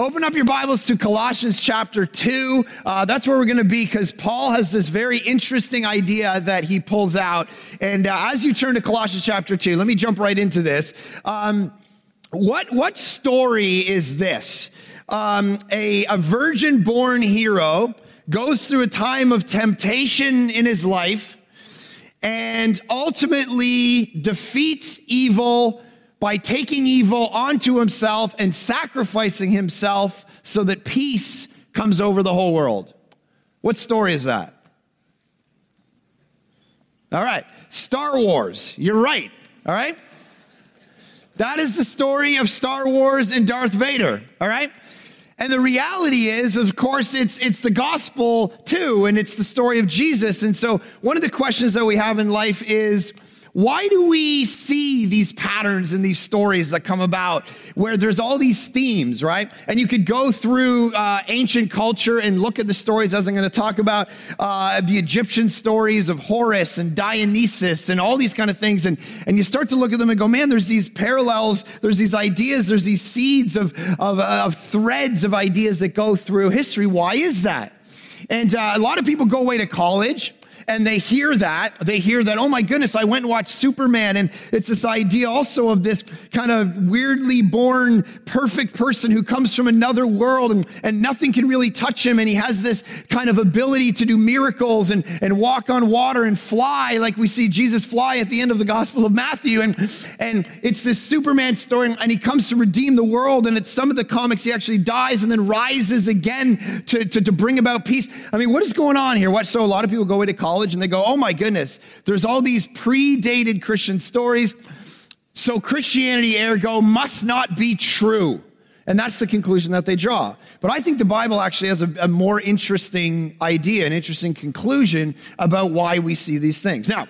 open up your Bibles to Colossians chapter 2. Uh, that's where we're going to be because Paul has this very interesting idea that he pulls out. And uh, as you turn to Colossians chapter 2, let me jump right into this. Um, what, what story is this? Um, a, a virgin born hero goes through a time of temptation in his life and ultimately defeats evil by taking evil onto himself and sacrificing himself so that peace comes over the whole world. What story is that? All right, Star Wars. You're right. All right? That is the story of Star Wars and Darth Vader. All right? And the reality is, of course, it's, it's the gospel too, and it's the story of Jesus. And so one of the questions that we have in life is, why do we see these patterns and these stories that come about where there's all these themes, right? And you could go through uh, ancient culture and look at the stories, as I'm going to talk about, uh, the Egyptian stories of Horus and Dionysus and all these kind of things. And, and you start to look at them and go, man, there's these parallels, there's these ideas, there's these seeds of, of, of threads of ideas that go through history. Why is that? And uh, a lot of people go away to college and they hear that. They hear that, oh my goodness, I went and watched Superman. And it's this idea also of this kind of weirdly born, perfect person who comes from another world and, and nothing can really touch him. And he has this kind of ability to do miracles and, and walk on water and fly, like we see Jesus fly at the end of the Gospel of Matthew. And, and it's this Superman story, and he comes to redeem the world. And it's some of the comics, he actually dies and then rises again to, to, to bring about peace. I mean, what is going on here? What, so a lot of people go away to college college and they go, oh my goodness, there's all these predated Christian stories. So Christianity, ergo, must not be true. And that's the conclusion that they draw. But I think the Bible actually has a, a, more interesting idea, an interesting conclusion about why we see these things. Now,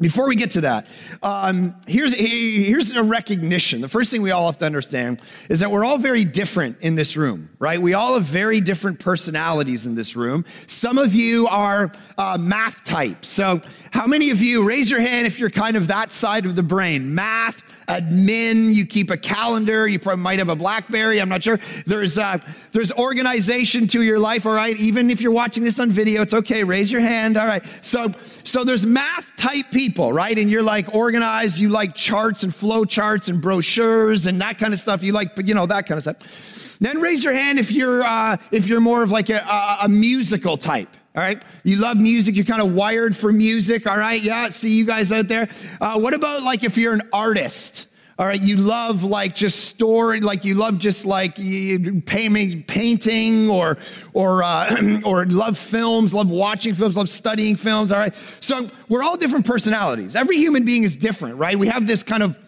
before we get to that, um, here's, here's a recognition. The first thing we all have to understand is that we're all very different in this room, right? We all have very different personalities in this room. Some of you are uh, math types. So, how many of you, raise your hand if you're kind of that side of the brain? Math, admin, you keep a calendar, you probably might have a Blackberry, I'm not sure. There's, uh, there's organization to your life, all right? Even if you're watching this on video, it's okay, raise your hand, all right? So, so there's math type people, right? And you're like organized, you like charts and flow charts and brochures and that kind of stuff. You like, but you know, that kind of stuff. Then raise your hand if you're, uh, if you're more of like a, a, a musical type. All right. You love music. You're kind of wired for music. All right. Yeah. See you guys out there. Uh, what about like if you're an artist? All right. You love like just story, like you love just like painting, painting or, or, uh, or love films, love watching films, love studying films. All right. So we're all different personalities. Every human being is different, right? We have this kind of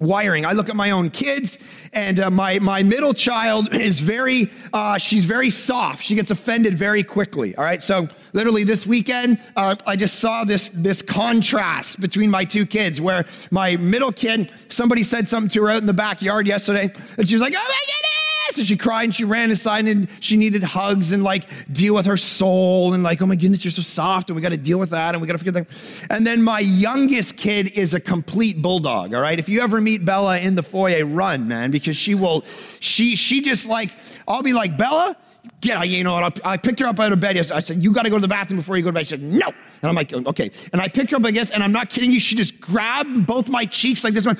wiring. I look at my own kids, and uh, my my middle child is very uh, she's very soft. She gets offended very quickly. All right, so literally this weekend, uh, I just saw this this contrast between my two kids, where my middle kid, somebody said something to her out in the backyard yesterday, and she was like, "Oh my goodness!" And she cried and she ran inside and she needed hugs and like deal with her soul and like, oh my goodness, you're so soft and we got to deal with that and we got to figure that. And then my youngest kid is a complete bulldog. All right. If you ever meet Bella in the foyer, run, man, because she will, she, she just like, I'll be like, Bella, get you know what? I picked her up out of bed. Yes, I said, you got to go to the bathroom before you go to bed. She said, no. And I'm like, okay. And I picked her up, I guess, and I'm not kidding you. She just grabbed both my cheeks like this one,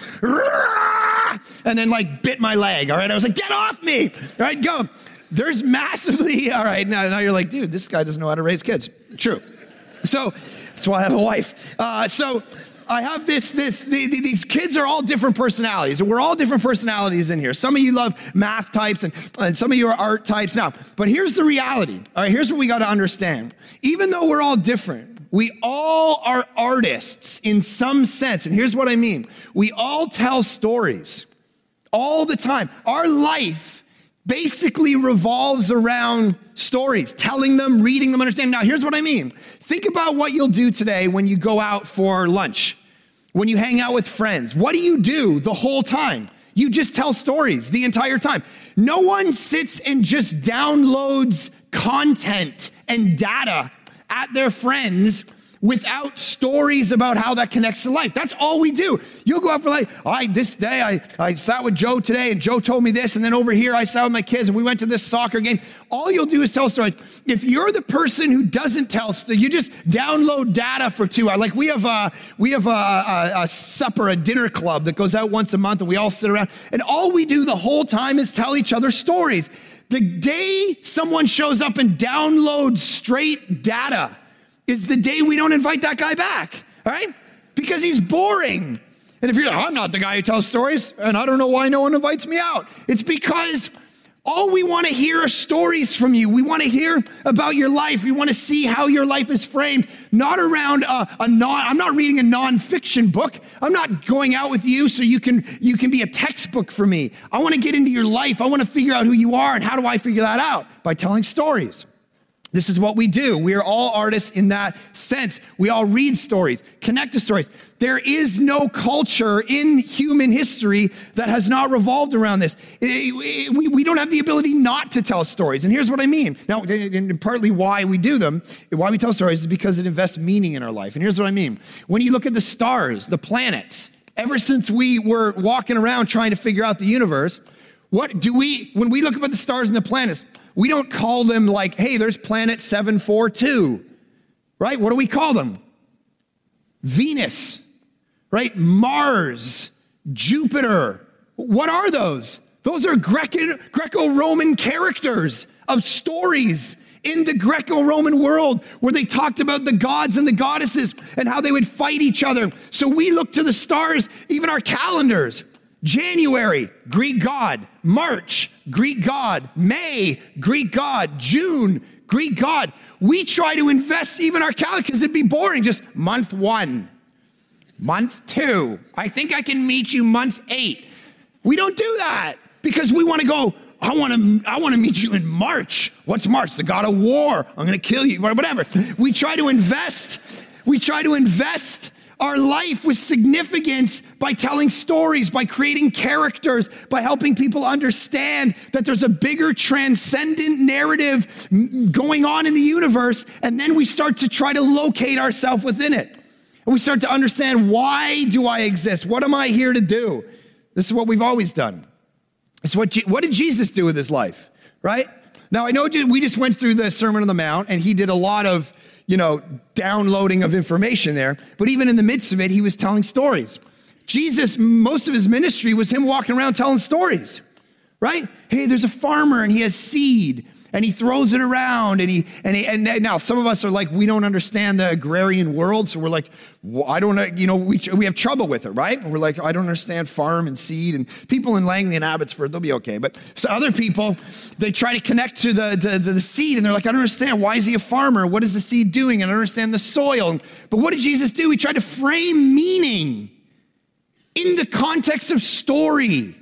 and then like bit my leg. All right. I was like, get off me. All right, go. There's massively, all right. Now, now you're like, dude, this guy doesn't know how to raise kids. True. So that's why I have a wife. Uh, so, I have this, this, the, the, these kids are all different personalities, and we're all different personalities in here. Some of you love math types, and, and some of you are art types. Now, but here's the reality. All right, here's what we got to understand. Even though we're all different, we all are artists in some sense. And here's what I mean we all tell stories all the time. Our life basically revolves around stories, telling them, reading them, understanding. Now, here's what I mean. Think about what you'll do today when you go out for lunch when you hang out with friends? What do you do the whole time? You just tell stories the entire time. No one sits and just downloads content and data at their friends without stories about how that connects to life. That's all we do. You'll go out for life. I this day I, I sat with Joe today and Joe told me this, and then over here I sat with my kids and we went to this soccer game. All you'll do is tell stories. If you're the person who doesn't tell, you just download data for two hours. Like we have a we have a, a, a supper, a dinner club that goes out once a month, and we all sit around, and all we do the whole time is tell each other stories. The day someone shows up and downloads straight data is the day we don't invite that guy back, all right? Because he's boring. And if you're like, I'm not the guy who tells stories, and I don't know why no one invites me out, it's because all we want to hear are stories from you. We want to hear about your life. We want to see how your life is framed, not around a, a non, I'm not reading a nonfiction book. I'm not going out with you so you can, you can be a textbook for me. I want to get into your life. I want to figure out who you are. And how do I figure that out? By telling stories. This is what we do. We are all artists in that sense. We all read stories, connect to stories. There is no culture in human history that has not revolved around this. We don't have the ability not to tell stories. And here's what I mean. Now, and partly why we do them, why we tell stories is because it invests meaning in our life. And here's what I mean. When you look at the stars, the planets, ever since we were walking around trying to figure out the universe, what do we, when we look up at the stars and the planets, we don't call them like, hey, there's planet 742, right? What do we call them? Venus, right? Mars, Jupiter. What are those? Those are Greco Roman characters of stories in the Greco Roman world where they talked about the gods and the goddesses and how they would fight each other. So we look to the stars, even our calendars. January, Greek god. March, Greek god. May, Greek god. June, Greek god. We try to invest even our calendar because it'd be boring. Just month one, month two. I think I can meet you month eight. We don't do that because we want to go. I want to. I want to meet you in March. What's March? The god of war. I'm going to kill you. Whatever. We try to invest. We try to invest our life with significance by telling stories, by creating characters, by helping people understand that there's a bigger transcendent narrative going on in the universe. And then we start to try to locate ourselves within it. And we start to understand why do I exist? What am I here to do? This is what we've always done. It's what, what did Jesus do with his life, right? Now, I know we just went through the Sermon on the Mount, and he did a lot of you know, downloading of information there. But even in the midst of it, he was telling stories. Jesus, most of his ministry was him walking around telling stories, right? Hey, there's a farmer and he has seed and he throws it around and he and he, and now some of us are like we don't understand the agrarian world. So we're like well, i don't know, you know we, we have trouble with it right? We're like i don't understand farm and seed and people in langley and abbotsford they'll be okay. But so other people they try to connect to the, the, the seed and they're like i don't understand. Why is he a farmer? What is the seed doing? And i understand the soil. But what did jesus do? He tried to frame meaning in the context of story.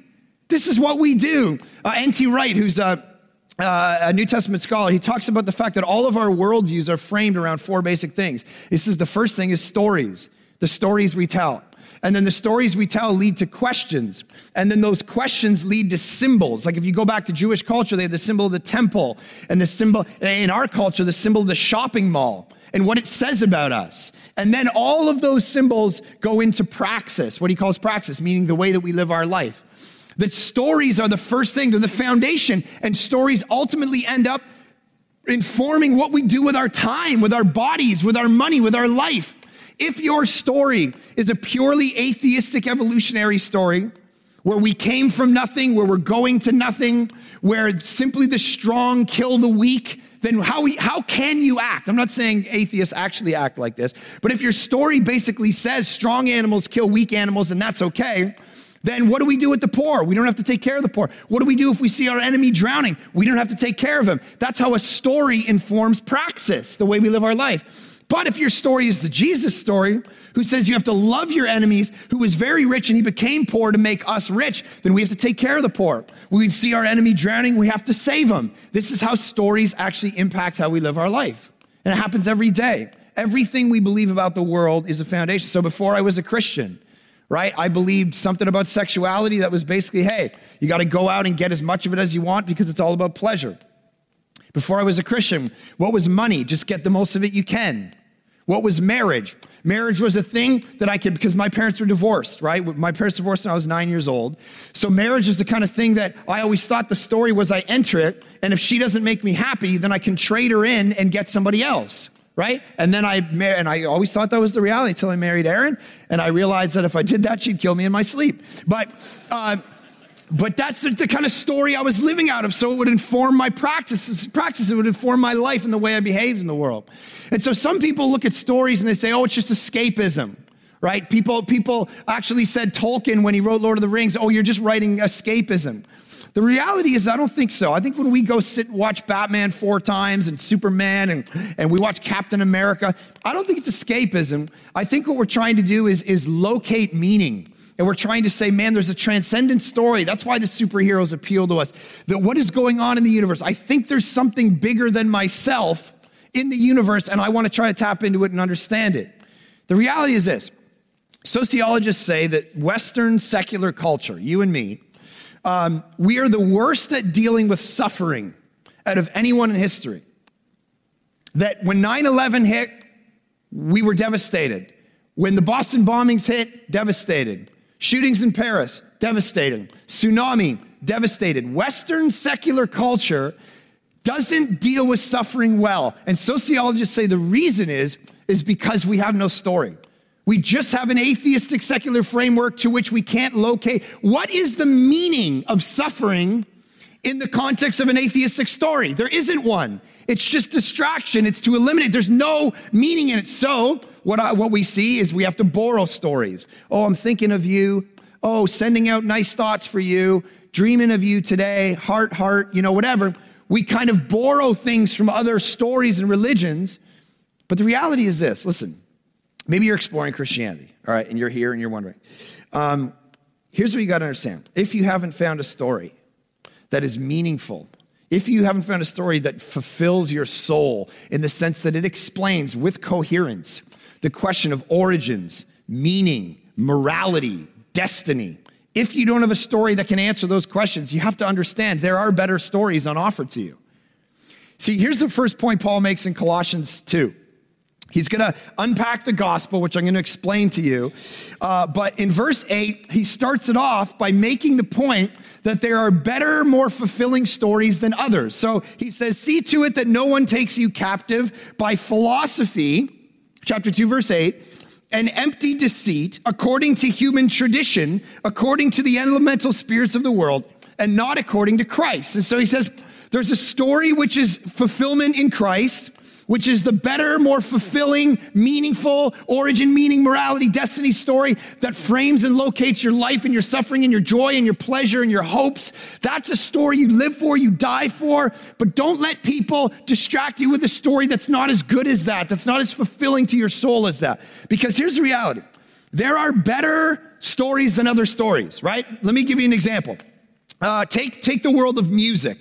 This is what we do. Uh, nt wright who's a uh, a New Testament scholar, he talks about the fact that all of our worldviews are framed around four basic things. This is the first thing is stories, the stories we tell. And then the stories we tell lead to questions. And then those questions lead to symbols. Like if you go back to Jewish culture, they have the symbol of the temple and the symbol, in our culture, the symbol of the shopping mall and what it says about us. And then all of those symbols go into praxis, what he calls praxis, meaning the way that we live our life. That stories are the first thing, they're the foundation, and stories ultimately end up informing what we do with our time, with our bodies, with our money, with our life. If your story is a purely atheistic evolutionary story, where we came from nothing, where we're going to nothing, where simply the strong kill the weak, then how, how can you act? I'm not saying atheists actually act like this, but if your story basically says strong animals kill weak animals and that's okay, then what do we do with the poor? We don't have to take care of the poor. What do we do if we see our enemy drowning? We don't have to take care of him. That's how a story informs praxis, the way we live our life. But if your story is the Jesus story, who says you have to love your enemies, who was very rich and he became poor to make us rich, then we have to take care of the poor. We see our enemy drowning, we have to save him. This is how stories actually impact how we live our life. And it happens every day. Everything we believe about the world is a foundation. So before I was a Christian, right? I believed something about sexuality that was basically, hey, you got to go out and get as much of it as you want because it's all about pleasure. Before I was a Christian, what was money? Just get the most of it you can. What was marriage? Marriage was a thing that I could, because my parents were divorced, right? My parents divorced when I was nine years old. So marriage is the kind of thing that I always thought the story was I enter it, and if she doesn't make me happy, then I can trade her in and get somebody else, right? And then I, and I always thought that was the reality until I married Erin, and I realized that if I did that, she'd kill me in my sleep. But, uh, but that's the, the, kind of story I was living out of. So it would inform my practices. Practice it would inform my life and the way I behaved in the world. And so some people look at stories and they say, "Oh, it's just escapism." Right? People people actually said Tolkien when he wrote Lord of the Rings, "Oh, you're just writing escapism." The reality is, I don't think so. I think when we go sit and watch Batman four times and Superman and, and we watch Captain America, I don't think it's escapism. I think what we're trying to do is, is locate meaning. And we're trying to say, man, there's a transcendent story. That's why the superheroes appeal to us. That what is going on in the universe? I think there's something bigger than myself in the universe, and I want to try to tap into it and understand it. The reality is this sociologists say that Western secular culture, you and me, um, we are the worst at dealing with suffering out of anyone in history. That when 9 11 hit, we were devastated. When the Boston bombings hit, devastated. Shootings in Paris, devastating. Tsunami, devastated. Western secular culture doesn't deal with suffering well. And sociologists say the reason is, is because we have no story. We just have an atheistic secular framework to which we can't locate. What is the meaning of suffering in the context of an atheistic story? There isn't one. It's just distraction. It's to eliminate. There's no meaning in it. So what, I, what we see is we have to borrow stories. Oh, I'm thinking of you. Oh, sending out nice thoughts for you, dreaming of you today, heart, heart, you know, whatever. We kind of borrow things from other stories and religions. But the reality is this listen, maybe you're exploring Christianity, all right, and you're here and you're wondering. Um, here's what you got to understand if you haven't found a story that is meaningful, if you haven't found a story that fulfills your soul in the sense that it explains with coherence the question of origins, meaning, morality, destiny. If you don't have a story that can answer those questions, you have to understand there are better stories on offer to you. See, here's the first point Paul makes in Colossians 2. He's going to unpack the gospel, which I'm going to explain to you. Uh, but in verse 8, he starts it off by making the point that there are better, more fulfilling stories than others. So he says, See to it that no one takes you captive by philosophy chapter 2, verse 8, an empty deceit according to human tradition, according to the elemental spirits of the world, and not according to Christ. And so he says, there's a story which is fulfillment in Christ, which is the better, more fulfilling, meaningful origin, meaning, morality, destiny story that frames and locates your life and your suffering and your joy and your pleasure and your hopes. That's a story you live for, you die for, but don't let people distract you with a story that's not as good as that, that's not as fulfilling to your soul as that. Because here's the reality there are better stories than other stories, right? Let me give you an example. Uh, take, take the world of music.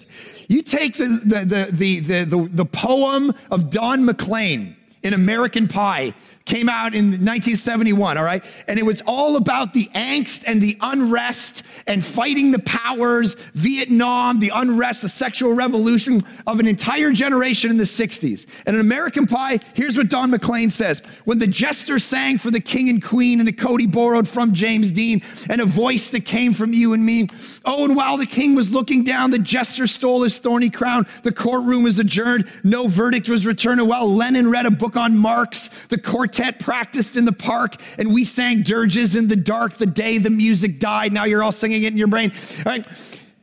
You take the, the, the, the, the, the poem of Don McLean in American Pie came out in 1971, all right? And it was all about the angst and the unrest and fighting the powers, Vietnam, the unrest, the sexual revolution of an entire generation in the 60s. And in American Pie, here's what Don McLean says When the jester sang for the king and queen, and the coat he borrowed from James Dean, and a voice that came from you and me. Oh, and while the king was looking down, the jester stole his thorny crown. The courtroom was adjourned. No verdict was returned. And while Lennon read a book on Marx, the quartet practiced in the park and we sang dirges in the dark the day the music died. Now you're all singing it in your brain. Right?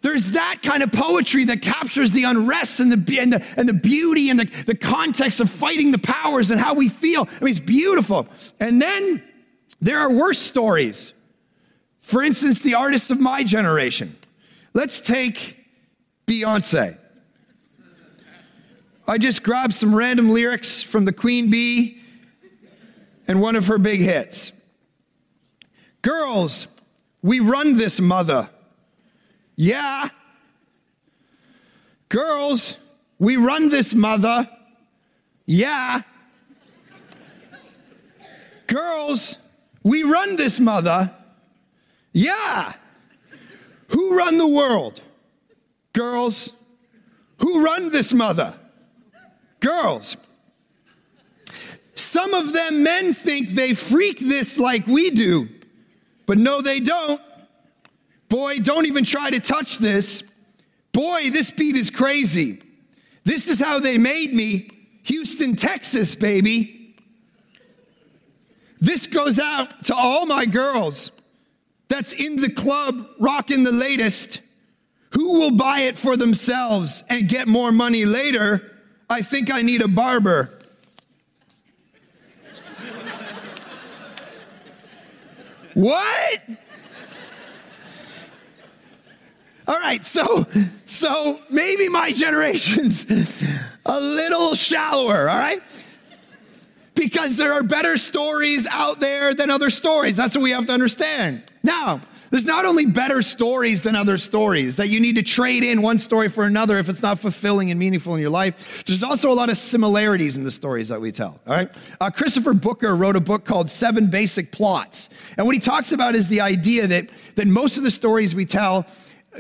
There's that kind of poetry that captures the unrest and the, and the, and the beauty and the, the context of fighting the powers and how we feel. I mean, it's beautiful. And then there are worse stories. For instance, the artists of my generation. Let's take Beyonce. I just grabbed some random lyrics from the Queen Bee and one of her big hits. Girls, we run this mother. Yeah. Girls, we run this mother. Yeah. Girls, we run this mother. Yeah. Who run the world? Girls. Who run this mother? Girls some of them men think they freak this like we do, but no, they don't. Boy, don't even try to touch this. Boy, this beat is crazy. This is how they made me. Houston, Texas, baby. This goes out to all my girls that's in the club rocking the latest. Who will buy it for themselves and get more money later? I think I need a barber. what? All right, so so maybe my generation's a little shallower, all right? Because there are better stories out there than other stories. That's what we have to understand. Now, there's not only better stories than other stories that you need to trade in one story for another if it's not fulfilling and meaningful in your life. There's also a lot of similarities in the stories that we tell. All right. Uh, Christopher Booker wrote a book called Seven Basic Plots. And what he talks about is the idea that, that most of the stories we tell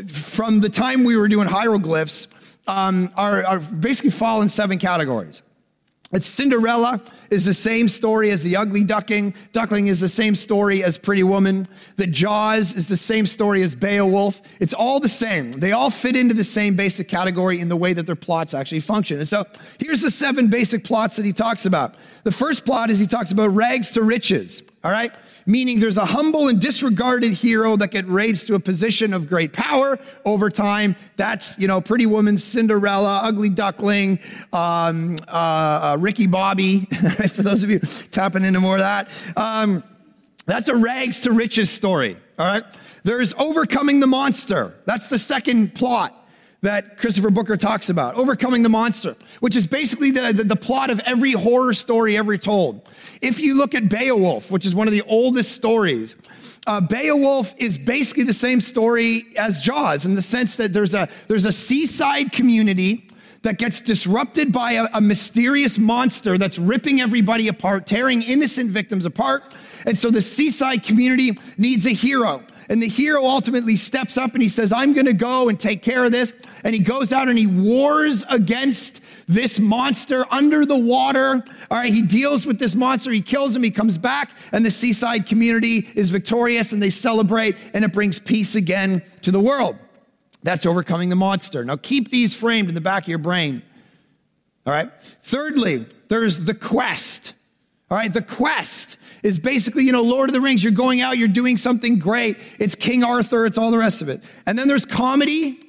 from the time we were doing hieroglyphs um, are, are basically fall in seven categories. It's Cinderella is the same story as the ugly duckling. Duckling is the same story as Pretty Woman. The Jaws is the same story as Beowulf. It's all the same. They all fit into the same basic category in the way that their plots actually function. And so here's the seven basic plots that he talks about. The first plot is he talks about rags to riches. All right? Meaning there's a humble and disregarded hero that gets raised to a position of great power over time. That's, you know, Pretty Woman, Cinderella, Ugly Duckling, um, uh, uh, Ricky Bobby, for those of you tapping into more of that. Um, that's a rags to riches story, all right? There's overcoming the monster. That's the second plot that Christopher Booker talks about, overcoming the monster, which is basically the, the, the, plot of every horror story ever told. If you look at Beowulf, which is one of the oldest stories, uh, Beowulf is basically the same story as Jaws in the sense that there's a, there's a seaside community that gets disrupted by a, a mysterious monster that's ripping everybody apart, tearing innocent victims apart. And so the seaside community needs a hero. And the hero ultimately steps up and he says, I'm going to go and take care of this. And he goes out and he wars against this monster under the water. All right, he deals with this monster, he kills him, he comes back, and the seaside community is victorious and they celebrate, and it brings peace again to the world. That's overcoming the monster. Now keep these framed in the back of your brain. All right. Thirdly, there's the quest. All right, the quest is basically, you know, Lord of the Rings. You're going out, you're doing something great. It's King Arthur, it's all the rest of it. And then there's comedy.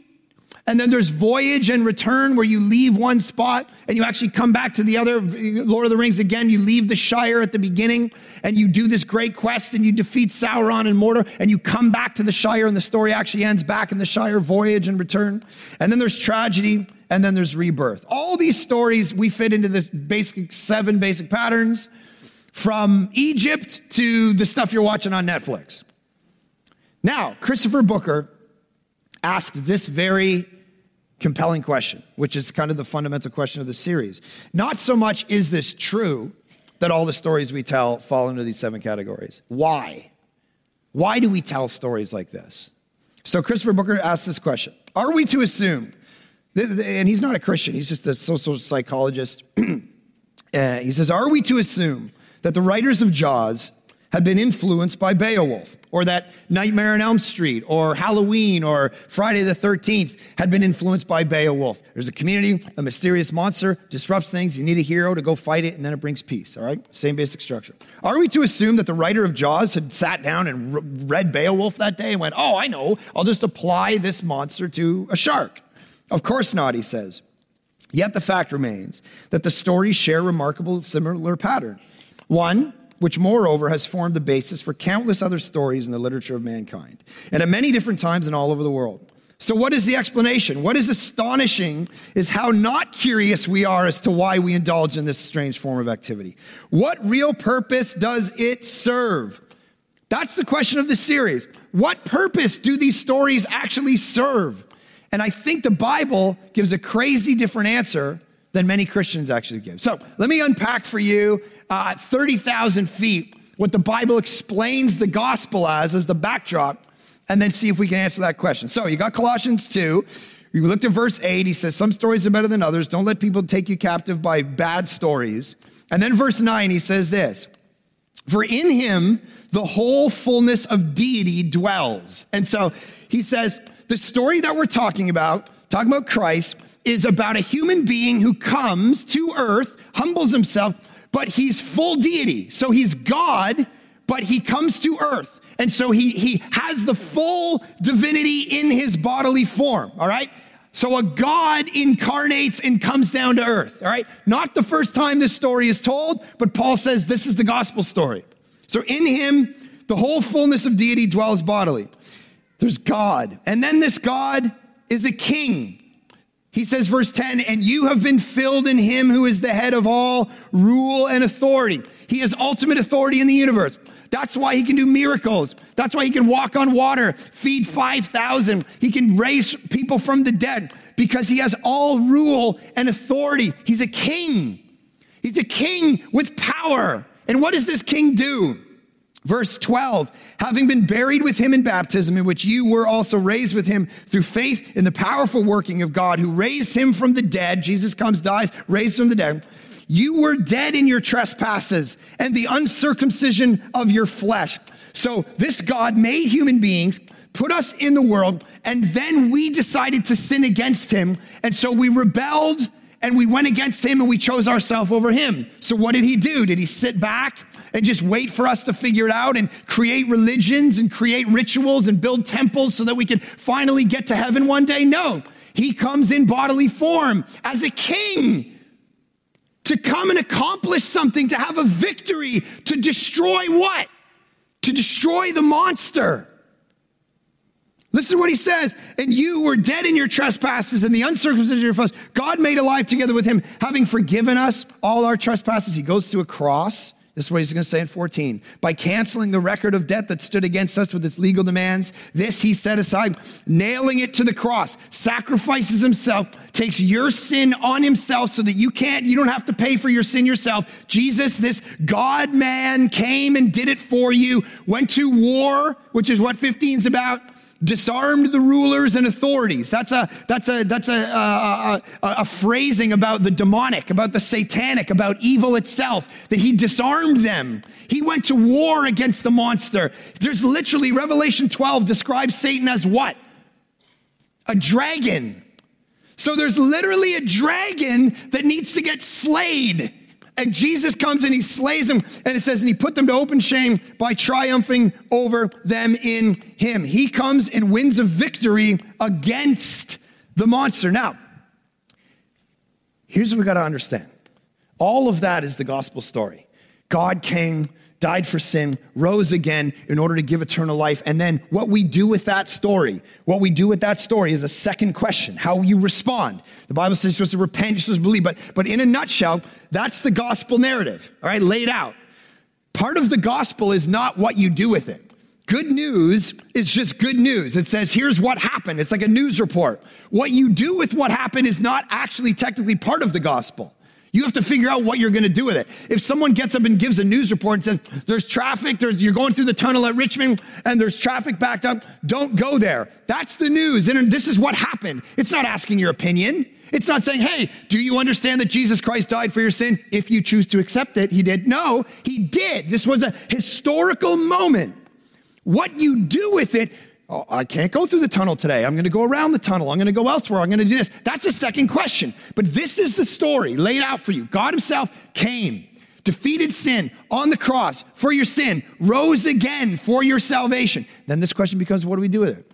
And then there's voyage and return where you leave one spot and you actually come back to the other. Lord of the Rings again, you leave the Shire at the beginning and you do this great quest and you defeat Sauron and Mordor and you come back to the Shire and the story actually ends back in the Shire, voyage and return. And then there's tragedy and then there's rebirth. All these stories, we fit into this basic seven basic patterns from Egypt to the stuff you're watching on Netflix. Now, Christopher Booker asks this very compelling question, which is kind of the fundamental question of the series. Not so much is this true that all the stories we tell fall into these seven categories. Why? Why do we tell stories like this? So Christopher Booker asks this question Are we to assume, and he's not a Christian, he's just a social psychologist. uh, he says, Are we to assume that the writers of Jaws had been influenced by Beowulf, or that Nightmare on Elm Street, or Halloween, or Friday the 13th had been influenced by Beowulf. There's a community, a mysterious monster disrupts things, you need a hero to go fight it, and then it brings peace, all right? Same basic structure. Are we to assume that the writer of Jaws had sat down and read Beowulf that day and went, oh, I know, I'll just apply this monster to a shark? Of course not, he says. Yet the fact remains that the stories share remarkable similar pattern. One, which moreover has formed the basis for countless other stories in the literature of mankind, and at many different times and all over the world. So, what is the explanation? What is astonishing is how not curious we are as to why we indulge in this strange form of activity. What real purpose does it serve? That's the question of the series. What purpose do these stories actually serve? And I think the Bible gives a crazy different answer than many Christians actually give. So let me unpack for you uh, 30,000 feet what the Bible explains the gospel as, as the backdrop, and then see if we can answer that question. So you got Colossians 2. You're We looked at verse 8. He says, Some stories are better than others. Don't let people take you captive by bad stories. And then verse 9, he says this For in him the whole fullness of deity dwells. And so he says, The story that we're talking about, talking about Christ, is about a human being who comes to earth, humbles himself, but he's full deity. So he's God, but he comes to earth. And so he, he has the full divinity in his bodily form, all right? So a God incarnates and comes down to earth, all right? Not the first time this story is told, but Paul says this is the gospel story. So in him, the whole fullness of deity dwells bodily. There's God. And then this God is a king. He says, verse 10, and you have been filled in him who is the head of all rule and authority. He has ultimate authority in the universe. That's why he can do miracles. That's why he can walk on water, feed 5,000. He can raise people from the dead because he has all rule and authority. He's a king. He's a king with power. And what does this king do? Verse 12, having been buried with him in baptism, in which you were also raised with him through faith in the powerful working of God who raised him from the dead. Jesus comes, dies, raised from the dead you were dead in your trespasses and the uncircumcision of your flesh. So this God made human beings, put us in the world, and then we decided to sin against him. And so we rebelled and we went against him and we chose ourselves over him. So what did he do? Did he sit back and just wait for us to figure it out and create religions and create rituals and build temples so that we can finally get to heaven one day? No. He comes in bodily form as a king to come and accomplish something, to have a victory, to destroy what? To destroy the monster. Listen to what he says. And you were dead in your trespasses and the uncircumcision of your flesh. God made alive together with him, having forgiven us all our trespasses. He goes to a cross this is what he's going to say in 14. By canceling the record of debt that stood against us with its legal demands, this he set aside, nailing it to the cross, sacrifices himself, takes your sin on himself so that you can't, you don't have to pay for your sin yourself. Jesus, this God man, came and did it for you, went to war, which is what 15 is about disarmed the rulers and authorities. That's a that's a that's a, a, a, a, phrasing about the demonic, about the satanic, about evil itself. That he disarmed them. He went to war against the monster. There's literally Revelation 12 describes Satan as what? A dragon. So there's literally a dragon that needs to get slayed. And Jesus comes and he slays them. And it says, and he put them to open shame by triumphing over them in him. He comes and wins a victory against the monster. Now, here's what we got to understand all of that is the gospel story. God came died for sin, rose again in order to give eternal life. And then what we do with that story, what we do with that story is a second question, how you respond. The Bible says you're supposed to repent, you're supposed to believe, but, but in a nutshell, that's the gospel narrative, all right, laid out. Part of the gospel is not what you do with it. Good news is just good news. It says, here's what happened. It's like a news report. What you do with what happened is not actually technically part of the gospel. You have to figure out what you're going to do with it. If someone gets up and gives a news report and says, there's traffic, there's, you're going through the tunnel at Richmond and there's traffic backed up, don't go there. That's the news. And this is what happened. It's not asking your opinion. It's not saying, hey, do you understand that Jesus Christ died for your sin? If you choose to accept it, he did. No, he did. This was a historical moment. What you do with it Oh, I can't go through the tunnel today. I'm going to go around the tunnel. I'm going to go elsewhere. I'm going to do this. That's a second question. But this is the story laid out for you. God Himself came, defeated sin on the cross for your sin, rose again for your salvation. Then this question becomes what do we do with it?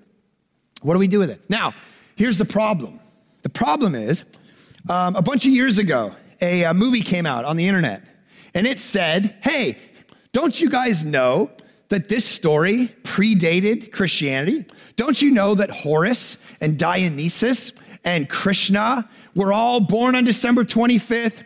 What do we do with it? Now, here's the problem. The problem is um, a bunch of years ago, a, a movie came out on the internet and it said, hey, don't you guys know that this story predated Christianity? Don't you know that Horus and Dionysus and Krishna were all born on December 25th,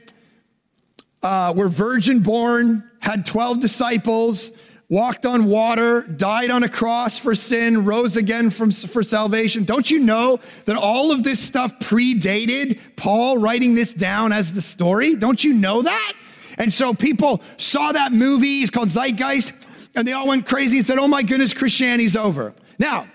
uh, were virgin born, had 12 disciples, walked on water, died on a cross for sin, rose again from, for salvation. Don't you know that all of this stuff predated Paul writing this down as the story? Don't you know that? And so people saw that movie, it's called Zeitgeist, and they all went crazy and said, Oh my goodness, Christianity's over. Now,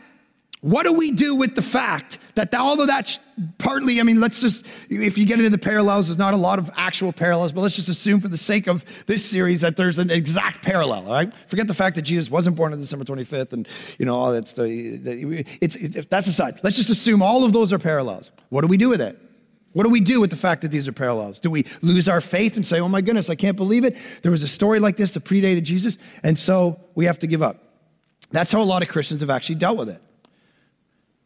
What do we do with the fact that all of that's partly, I mean, let's just, if you get into the parallels, there's not a lot of actual parallels, but let's just assume for the sake of this series that there's an exact parallel, all right? Forget the fact that Jesus wasn't born on December 25th and, you know, all that stuff. It's, it's, that's aside. Let's just assume all of those are parallels. What do we do with it? What do we do with the fact that these are parallels? Do we lose our faith and say, oh my goodness, I can't believe it? There was a story like this that predated Jesus, and so we have to give up. That's how a lot of Christians have actually dealt with it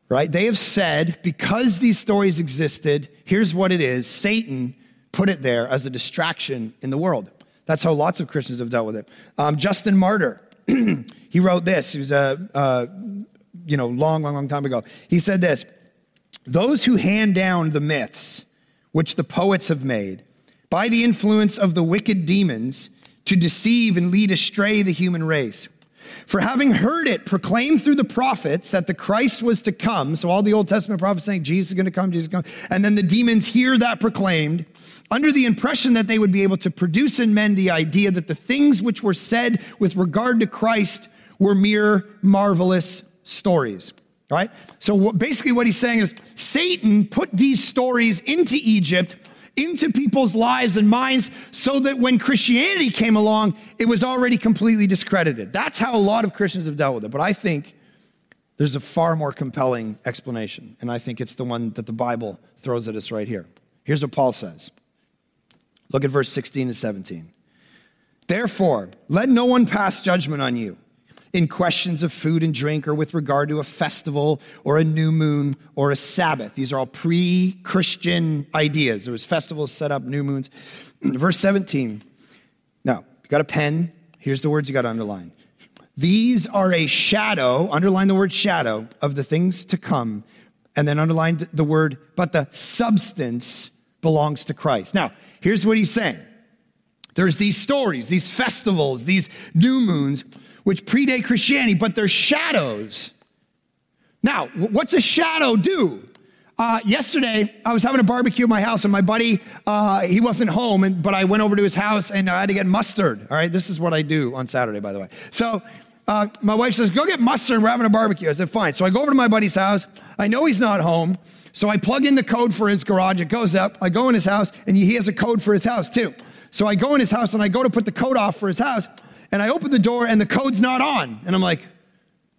right? They have said, because these stories existed, here's what it is Satan put it there as a distraction in the world. That's how lots of Christians have dealt with it. Um, Justin Martyr, he wrote this. He was a, uh, you know, long, long, long time ago. He said this Those who hand down the myths which the poets have made by the influence of the wicked demons to deceive and lead astray the human race for having heard it proclaimed through the prophets that the Christ was to come, so all the Old Testament prophets saying Jesus is going to come, Jesus is going come, and then the demons hear that proclaimed, under the impression that they would be able to produce in men the idea that the things which were said with regard to Christ were mere marvelous stories. Right? So basically, what he's saying is Satan put these stories into Egypt into people's lives and minds so that when Christianity came along, it was already completely discredited. That's how a lot of Christians have dealt with it. But I think there's a far more compelling explanation, and I think it's the one that the Bible throws at us right here. Here's what Paul says Look at verse 16 and 17. Therefore, let no one pass judgment on you in questions of food and drink or with regard to a festival or a new moon or a Sabbath. These are all pre Christian ideas. There was festivals set up, new moons. Verse 17. Now, you got a pen. Here's the words you got to underline. These are a shadow, underline the word shadow, of the things to come. And then underline the word, but the substance belongs to Christ. Now, here's what he's saying. There's these stories, these festivals, these new moons which predate Christianity, but they're shadows. Now, what's a shadow do? Uh, yesterday, I was having a barbecue at my house, and my buddy, uh, he wasn't home, and, but I went over to his house and I had to get mustard. All right, this is what I do on Saturday, by the way. So uh, my wife says, Go get mustard, we're having a barbecue. I said, Fine. So I go over to my buddy's house. I know he's not home. So I plug in the code for his garage. It goes up. I go in his house, and he has a code for his house too. So I go in his house and I go to put the code off for his house and I open the door and the code's not on. And I'm like,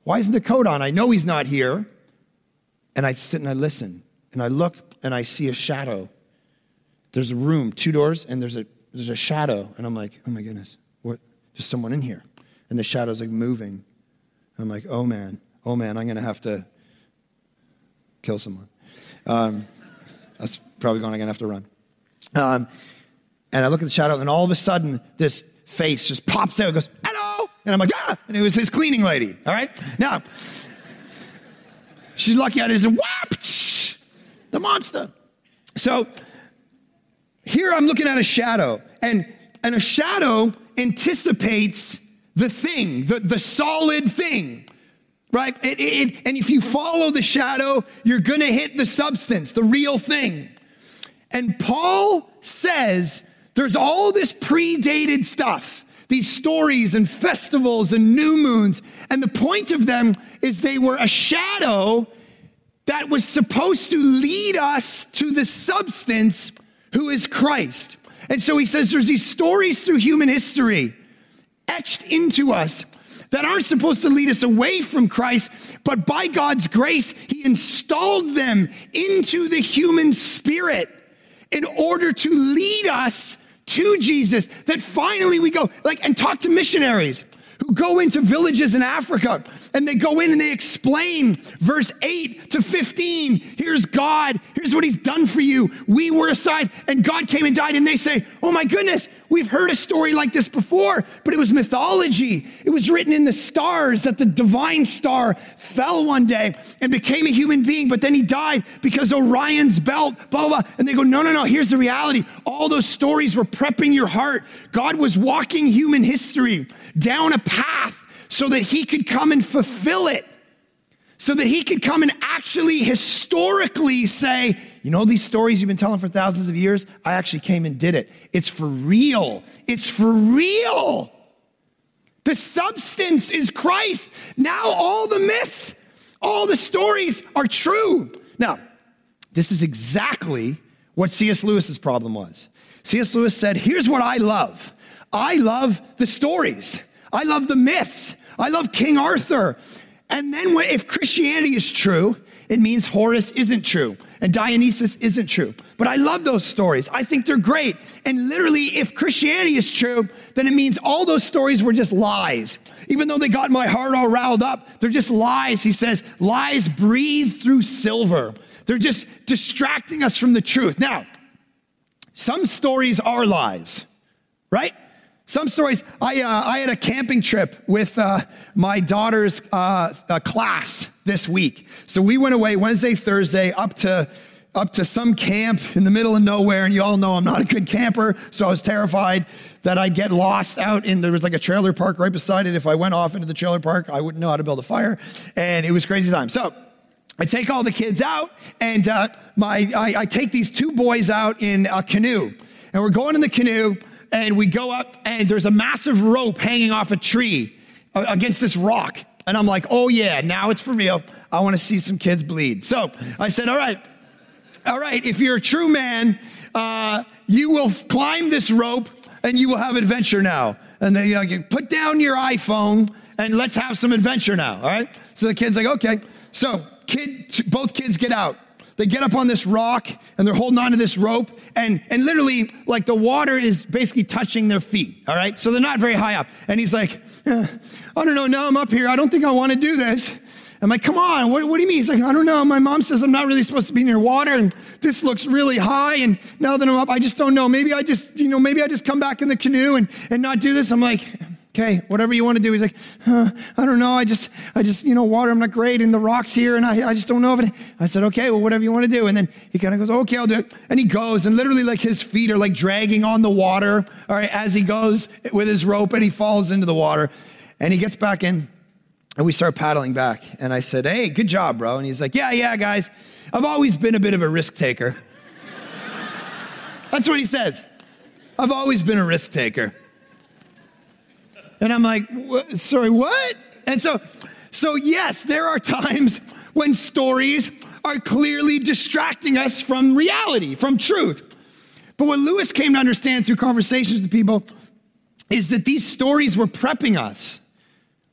why isn't the code on? I know he's not here. And I sit and I listen and I look and I see a shadow. There's a room, two doors, and there's a there's a shadow. And I'm like, oh my goodness, what? There's someone in here. And the shadow's like moving. And I'm like, oh man, oh man, I'm gonna have to kill someone. Um, that's probably going, I'm gonna have to run. Um, and I look at the shadow, and all of a sudden, this face just pops out and goes, hello. And I'm like, ah. And it was his cleaning lady. All right. Now, she's lucky I didn't, whap, the monster. So here I'm looking at a shadow, and, and a shadow anticipates the thing, the, the solid thing, right? It, it, and if you follow the shadow, you're gonna hit the substance, the real thing. And Paul says there's all this predated stuff, these stories and festivals and new moons. And the point of them is they were a shadow that was supposed to lead us to the substance who is Christ. And so he says there's these stories through human history etched into us that aren't supposed to lead us away from Christ, but by God's grace, he installed them into the human spirit in order to lead us to Jesus that finally we go like and talk to missionaries who go into villages in Africa and they go in and they explain verse 8 to 15. Here's God. Here's what he's done for you. We were aside and God came and died. And they say, Oh my goodness, we've heard a story like this before, but it was mythology. It was written in the stars that the divine star fell one day and became a human being, but then he died because Orion's belt, blah, blah. And they go, No, no, no, here's the reality. All those stories were prepping your heart. God was walking human history down a path so that he could come and fulfill it. So that he could come and actually historically say, you know, these stories you've been telling for thousands of years, I actually came and did it. It's for real. It's for real. The substance is Christ. Now all the myths All the stories are true. Now, this is exactly what C.S. Lewis's problem was. C.S. Lewis said, Here's what I love I love the stories, I love the myths, I love King Arthur. And then, if Christianity is true, it means Horus isn't true and Dionysus isn't true. But I love those stories. I think they're great. And literally, if Christianity is true, then it means all those stories were just lies. Even though they got my heart all riled up, they're just lies. He says, lies breathe through silver. They're just distracting us from the truth. Now, some stories are lies, right? Some stories, I, uh, I had a camping trip with uh, my daughter's uh, class this week. So we went away Wednesday, Thursday up to, up to some camp in the middle of nowhere. And you all know I'm not a good camper. So I was terrified that I'd get lost out in, there was like a trailer park right beside it. If I went off into the trailer park, I wouldn't know how to build a fire. And it was crazy time. So I take all the kids out, and uh, my I, I, take these two boys out in a canoe, and we're going in the canoe, and we go up, and there's a massive rope hanging off a tree uh, against this rock, and I'm like, oh yeah, now it's for real. I want to see some kids bleed. So I said, all right, all right, if you're a true man, uh, you will climb this rope, and you will have adventure now. And they like, put down your iPhone, and let's have some adventure now. All right. So the kid's like, okay. So kid, both kids get out. They get up on this rock and they're holding onto this rope, and, and literally, like the water is basically touching their feet. All right, so they're not very high up. And he's like, eh, I don't know. Now I'm up here. I don't think I want to do this. I'm like, come on, what, what, do you mean? He's like, I don't know. My mom says I'm not really supposed to be near water, and this looks really high. And now that I'm up, I just don't know. Maybe I just, you know, maybe I just come back in the canoe and, and not do this. I'm like, okay, whatever you want to do. He's like, huh, I don't know. I just, I just, you know, water, I'm not great. And the rocks here, and I, I just don't know if it. I said, okay, well, whatever you want to do. And then he kind of goes, okay, I'll do it. And he goes, and literally, like, his feet are like dragging on the water, all right, as he goes with his rope, and he falls into the water. And he gets back in, and we start paddling back. And I said, hey, good job, bro. And he's like, yeah, yeah, guys. I've always been a bit of a risk taker. That's what he says. I've always been a risk taker. And I'm like, sorry, what? And so, so yes, there are times when stories are clearly distracting us from reality, from truth. But what Lewis came to understand through conversations with people is that these stories were prepping us.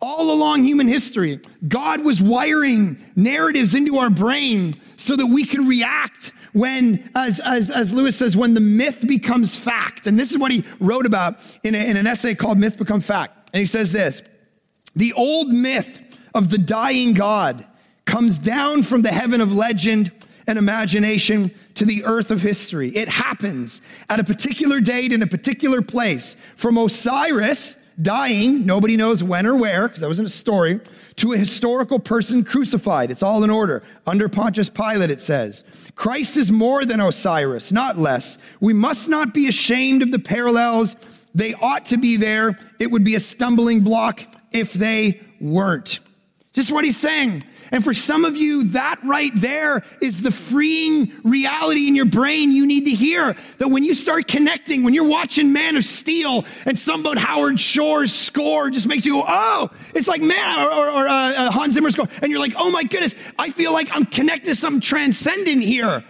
All along human history, God was wiring narratives into our brain so that we could react when, as, as, as Lewis says, when the myth becomes fact. And this is what he wrote about in, a, in an essay called Myth Become Fact. And he says this The old myth of the dying God comes down from the heaven of legend and imagination to the earth of history. It happens at a particular date in a particular place. From Osiris dying, nobody knows when or where, because that wasn't a story, to a historical person crucified. It's all in order. Under Pontius Pilate, it says. Christ is more than Osiris, not less. We must not be ashamed of the parallels. They ought to be there. It would be a stumbling block if they weren't. Just what he's saying. And for some of you, that right there is the freeing reality in your brain you need to hear. That when you start connecting, when you're watching Man of Steel and some about Howard Shore's score just makes you go, oh, it's like man, or, or, or uh, uh, Hans Zimmer's score. And you're like, oh my goodness, I feel like I'm connected to something transcendent here.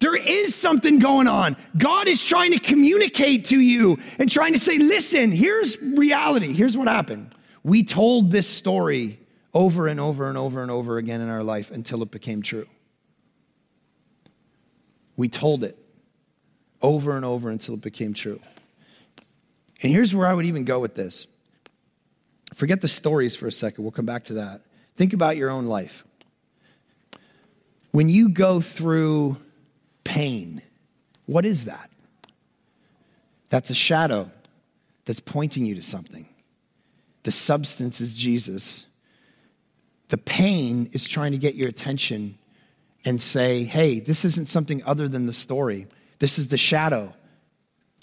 There is something going on. God is trying to communicate to you and trying to say, listen, here's reality. Here's what happened. We told this story over and over and over and over again in our life until it became true. We told it over and over until it became true. And here's where I would even go with this. Forget the stories for a second. We'll come back to that. Think about your own life. When you go through pain, what is that? That's a shadow that's pointing you to something. The substance is Jesus. The pain is trying to get your attention and say, hey, this isn't something other than the story. This is the shadow.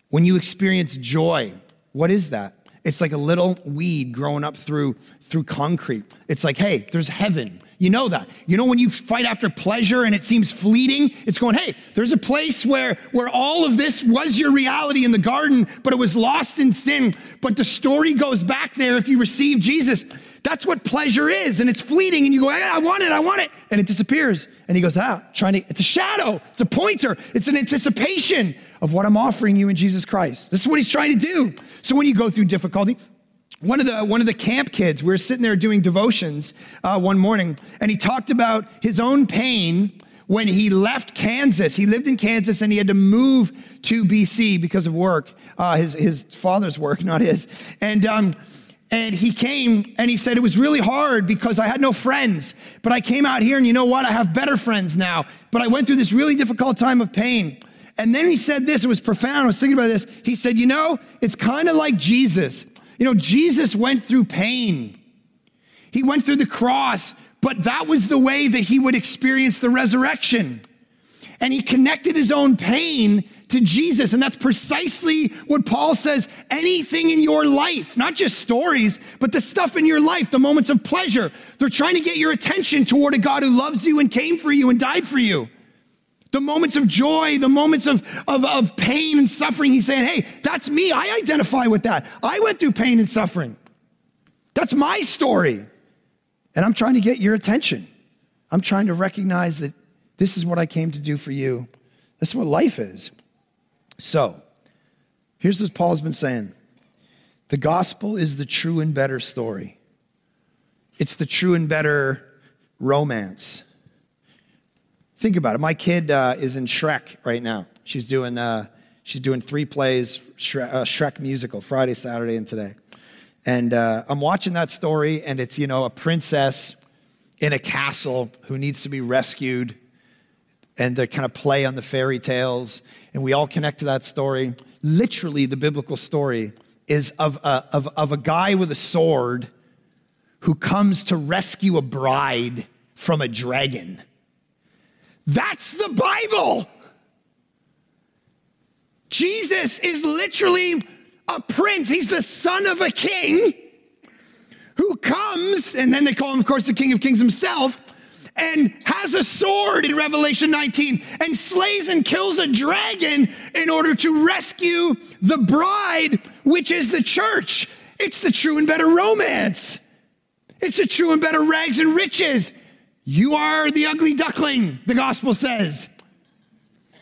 When you experience joy, what is that? It's like a little weed growing up through, through concrete. It's like, hey, there's heaven. You know that. You know when you fight after pleasure and it seems fleeting, it's going, hey, there's a place where, where all of this was your reality in the garden, but it was lost in sin. But the story goes back there if you receive Jesus That's what pleasure is. And it's fleeting. And you go, I want it, I want it. And it disappears. And he goes, ah, trying to, it's a shadow, it's a pointer, it's an anticipation of what I'm offering you in Jesus Christ. This is what he's trying to do. So when you go through difficulty, one of the one of the camp kids we were sitting there doing devotions uh, one morning and he talked about his own pain when he left kansas. He lived in kansas and he had to move to bc because of work uh, his, his father's work not his. And um, and he came and he said it was really hard because i had no friends but i came out here and you know what? I have better friends now but i went through this really difficult time of pain. And then he said this it was profound i was thinking about this. He said you know it's kind of like jesus you know, Jesus went through pain. He went through the cross, but that was the way that he would experience the resurrection. And he connected his own pain to Jesus. And that's precisely what Paul says anything in your life, not just stories, but the stuff in your life, the moments of pleasure. They're trying to get your attention toward a God who loves you and came for you and died for you. The moments of joy, the moments of, of, of pain and suffering, he's saying, hey, that's me. I identify with that. I went through pain and suffering. That's my story. And I'm trying to get your attention. I'm trying to recognize that this is what I came to do for you. This is what life is. So, here's what Paul's been saying the gospel is the true and better story, it's the true and better romance. Think about it. My kid uh, is in Shrek right now. She's doing, uh, she's doing three plays, Shrek, uh, Shrek, musical, Friday, Saturday, and today. And uh, I'm watching that story, and it's, you know, a princess in a castle who needs to be rescued. And they kind of play on the fairy tales. And we all connect to that story. Literally, the biblical story is of a, of, of a guy with a sword who comes to rescue a bride from a dragon. That's the Bible. Jesus is literally a prince. He's the son of a king who comes, and then they call him, of course, the King of Kings himself, and has a sword in Revelation 19 and slays and kills a dragon in order to rescue the bride, which is the church. It's the true and better romance. It's the true and better rags and riches. You are the ugly duckling, the gospel says.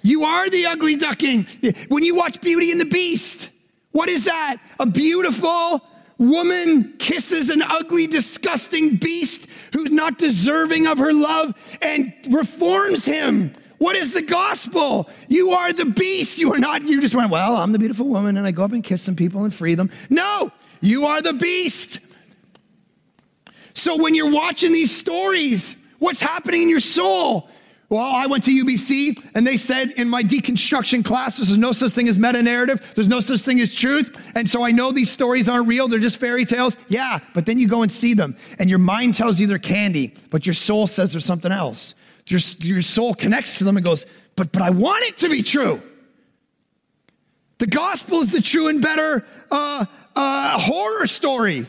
You are the ugly duckling. When you watch Beauty and the Beast, what is that? A beautiful woman kisses an ugly, disgusting beast who's not deserving of her love and reforms him. What is the gospel? You are the beast. You are not, you just went, well, I'm the beautiful woman and I go up and kiss some people and free them. No, you are the beast. So when you're watching these stories, What's happening in your soul? Well, I went to UBC and they said in my deconstruction class, there's no such thing as meta narrative. There's no such thing as truth. And so I know these stories aren't real. They're just fairy tales. Yeah, but then you go and see them and your mind tells you they're candy, but your soul says there's something else. Your, your soul connects to them and goes, but, but I want it to be true. The gospel is the true and better uh, uh, horror story,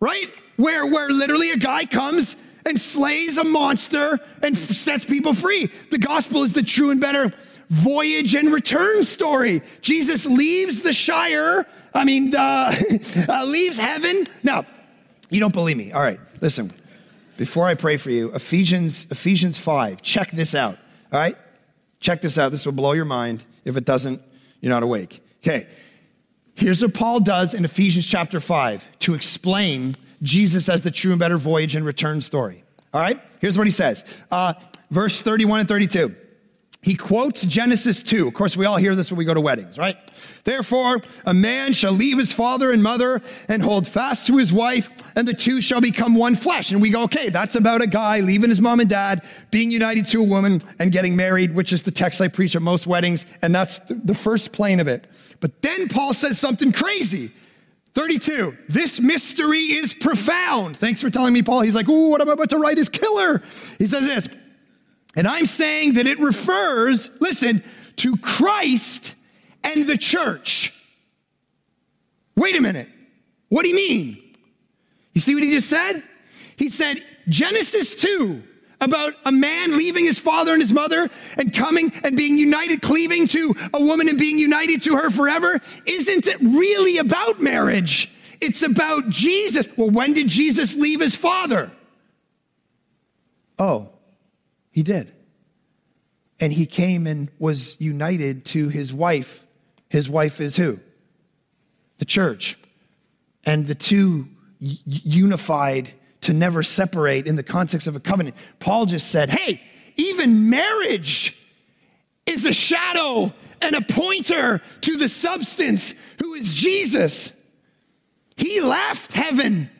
right? Where, where literally a guy comes and slays a monster and sets people free. The gospel is the true and better voyage and return story. Jesus leaves the Shire, I mean, uh, uh, leaves heaven. Now, you don't believe me. All right, listen. Before I pray for you, Ephesians, Ephesians 5, check this out. All right? Check this out. This will blow your mind. If it doesn't, you're not awake. Okay. Here's what Paul does in Ephesians chapter 5 to explain Jesus as the true and better voyage and return story. All right? Here's what he says. Uh, verse 31 and 32. He quotes Genesis 2. Of course, we all hear this when we go to weddings, right? Therefore, a man shall leave his father and mother and hold fast to his wife, and the two shall become one flesh. And we go, okay, that's about a guy leaving his mom and dad, being united to a woman, and getting married, which is the text I preach at most weddings. And that's the first plane of it. But then Paul says something crazy. 32. This mystery is profound. Thanks for telling me, Paul. He's like, ooh, what I'm about to write is killer. He says this, and I'm saying that it refers, listen, to Christ and the church. Wait a minute. What do you mean? You see what he just said? He said, Genesis 2 about a man leaving his father and his mother and coming and being united, cleaving to a woman and being united to her forever isn't it really about marriage. It's about Jesus. Well, when did Jesus leave his father? Oh, he did. And he came and was united to his wife. His wife is who? The church. And the two unified to never separate in the context of a covenant. Paul just said, hey, even marriage is a shadow and a pointer to the substance who is Jesus. He left heaven,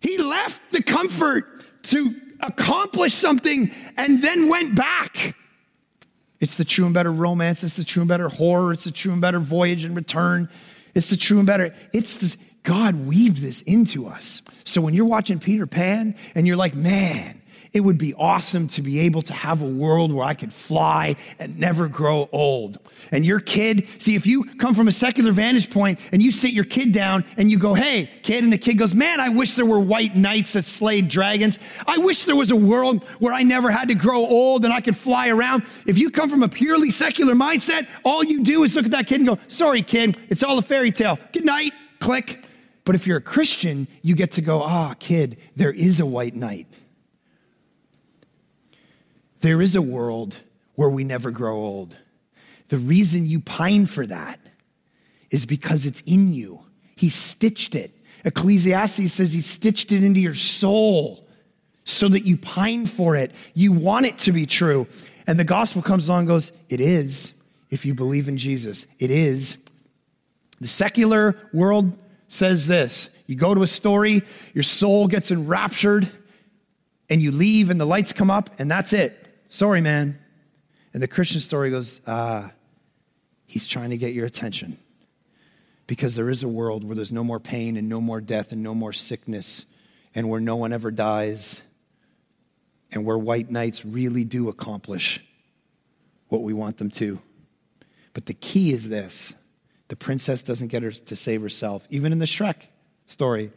he left the comfort to accomplish something and then went back. It's the true and better romance, it's the true and better horror, it's the true and better voyage and return. It's the true and better. It's this, God weaved this into us. So when you're watching Peter Pan and you're like, man, it would be awesome to be able to have a world where I could fly and never grow old. And your kid, see, if you come from a secular vantage point and you sit your kid down and you go, hey, kid, and the kid goes, man, I wish there were white knights that slayed dragons. I wish there was a world where I never had to grow old and I could fly around. If you come from a purely secular mindset, all you do is look at that kid and go, sorry, kid, it's all a fairy tale. Good night, click. But if you're a Christian, you get to go, ah, kid, there is a white knight. There is a world where we never grow old. The reason you pine for that is because it's in you. He stitched it. Ecclesiastes says he stitched it into your soul so that you pine for it. You want it to be true. And the gospel comes along and goes, It is if you believe in Jesus. It is. The secular world says this you go to a story, your soul gets enraptured, and you leave, and the lights come up, and that's it. Sorry, man. And the Christian story goes, ah, he's trying to get your attention. Because there is a world where there's no more pain and no more death and no more sickness and where no one ever dies and where white knights really do accomplish what we want them to. But the key is this the princess doesn't get her to save herself. Even in the Shrek story,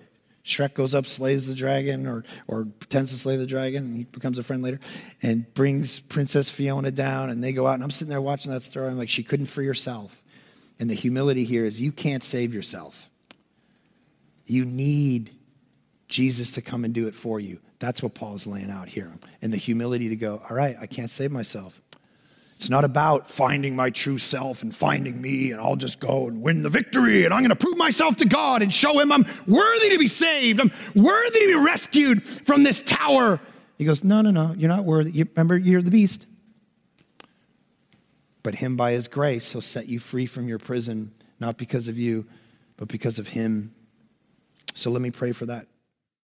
Shrek goes up, slays the dragon, or, or pretends to slay the dragon, and he becomes a friend later, and brings Princess Fiona down, and they go out. And I'm sitting there watching that story. I'm like, she couldn't free herself. And the humility here is you can't save yourself. You need Jesus to come and do it for you. That's what Paul's laying out here. And the humility to go, all right, I can't save myself. It's not about finding my true self and finding me, and I'll just go and win the victory, and I'm going to prove myself to God and show him I'm worthy to be saved. I'm worthy to be rescued from this tower. He goes, No, no, no, you're not worthy. You, remember, you're the beast. But him, by his grace, he'll set you free from your prison, not because of you, but because of him. So let me pray for that.